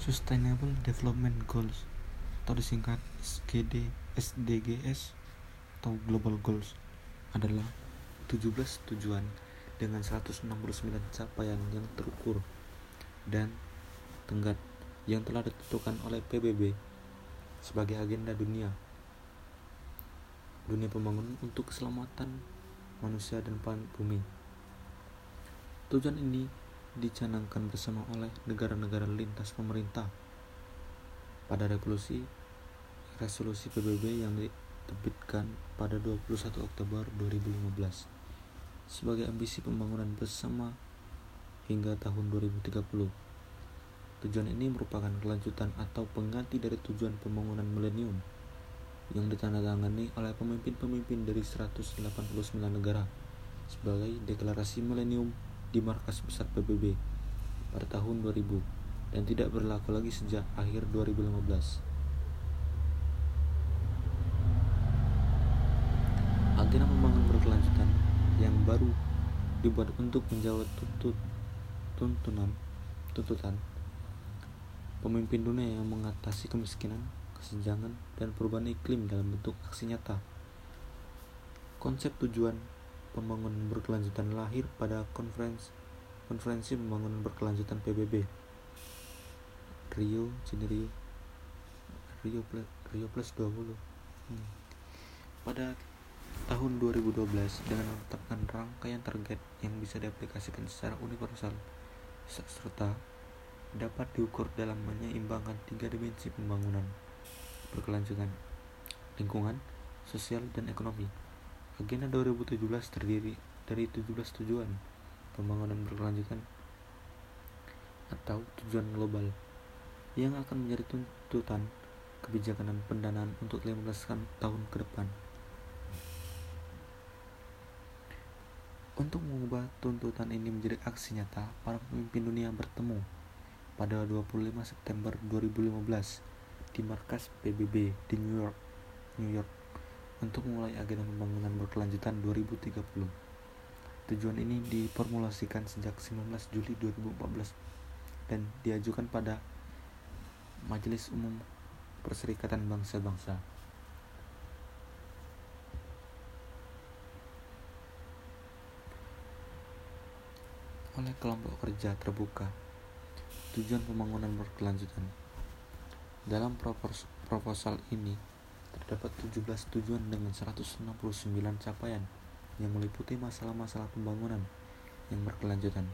Sustainable Development Goals atau disingkat SGD, SDGs atau Global Goals adalah 17 tujuan dengan 169 capaian yang terukur dan tenggat yang telah ditentukan oleh PBB sebagai agenda dunia dunia pembangunan untuk keselamatan manusia dan bumi. Tujuan ini dicanangkan bersama oleh negara-negara lintas pemerintah pada revolusi resolusi PBB yang diterbitkan pada 21 Oktober 2015 sebagai ambisi pembangunan bersama hingga tahun 2030. Tujuan ini merupakan kelanjutan atau pengganti dari tujuan pembangunan milenium yang ditandatangani oleh pemimpin-pemimpin dari 189 negara sebagai deklarasi milenium di markas besar PBB pada tahun 2000 dan tidak berlaku lagi sejak akhir 2015. Agenda pembangunan berkelanjutan yang baru dibuat untuk menjawab tuntut, tuntunan tuntutan pemimpin dunia yang mengatasi kemiskinan, kesenjangan, dan perubahan iklim dalam bentuk aksi nyata. Konsep tujuan pembangunan berkelanjutan lahir pada konferensi konferensi pembangunan berkelanjutan PBB Rio Janeiro Rio plus, Rio plus 20 hmm. pada tahun 2012 dengan menetapkan rangkaian target yang bisa diaplikasikan secara universal serta dapat diukur dalam menyeimbangkan tiga dimensi pembangunan berkelanjutan lingkungan, sosial, dan ekonomi. Agenda 2017 terdiri dari 17 tujuan pembangunan berkelanjutan atau tujuan global yang akan menjadi tuntutan kebijakan dan pendanaan untuk 15 tahun ke depan. Untuk mengubah tuntutan ini menjadi aksi nyata, para pemimpin dunia bertemu pada 25 September 2015 di markas PBB di New York, New York untuk memulai agenda pembangunan berkelanjutan 2030. Tujuan ini diformulasikan sejak 19 Juli 2014 dan diajukan pada Majelis Umum Perserikatan Bangsa-Bangsa. oleh kelompok kerja terbuka tujuan pembangunan berkelanjutan dalam proposal ini terdapat 17 tujuan dengan 169 capaian yang meliputi masalah-masalah pembangunan yang berkelanjutan.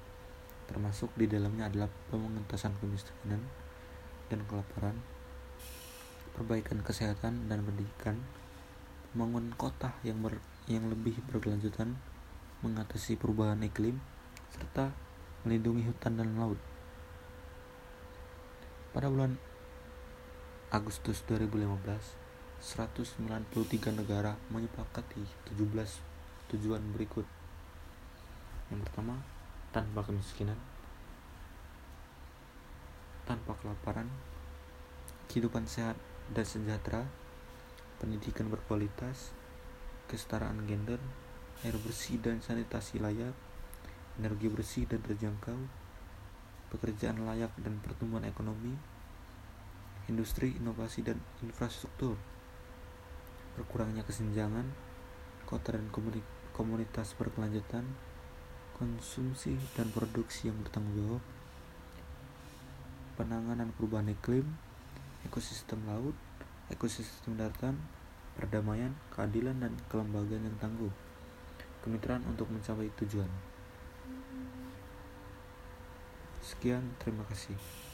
Termasuk di dalamnya adalah pengentasan kemiskinan dan kelaparan, perbaikan kesehatan dan pendidikan, pembangunan kota yang ber, yang lebih berkelanjutan, mengatasi perubahan iklim, serta melindungi hutan dan laut. Pada bulan Agustus 2015, 193 negara menyepakati 17 tujuan berikut. Yang pertama, tanpa kemiskinan, tanpa kelaparan, kehidupan sehat dan sejahtera, pendidikan berkualitas, kesetaraan gender, air bersih dan sanitasi layak, energi bersih dan terjangkau, pekerjaan layak dan pertumbuhan ekonomi, industri, inovasi, dan infrastruktur berkurangnya kesenjangan, kota dan komunitas berkelanjutan, konsumsi dan produksi yang bertanggung jawab, penanganan perubahan iklim, ekosistem laut, ekosistem daratan, perdamaian, keadilan, dan kelembagaan yang tangguh, kemitraan untuk mencapai tujuan. Sekian, terima kasih.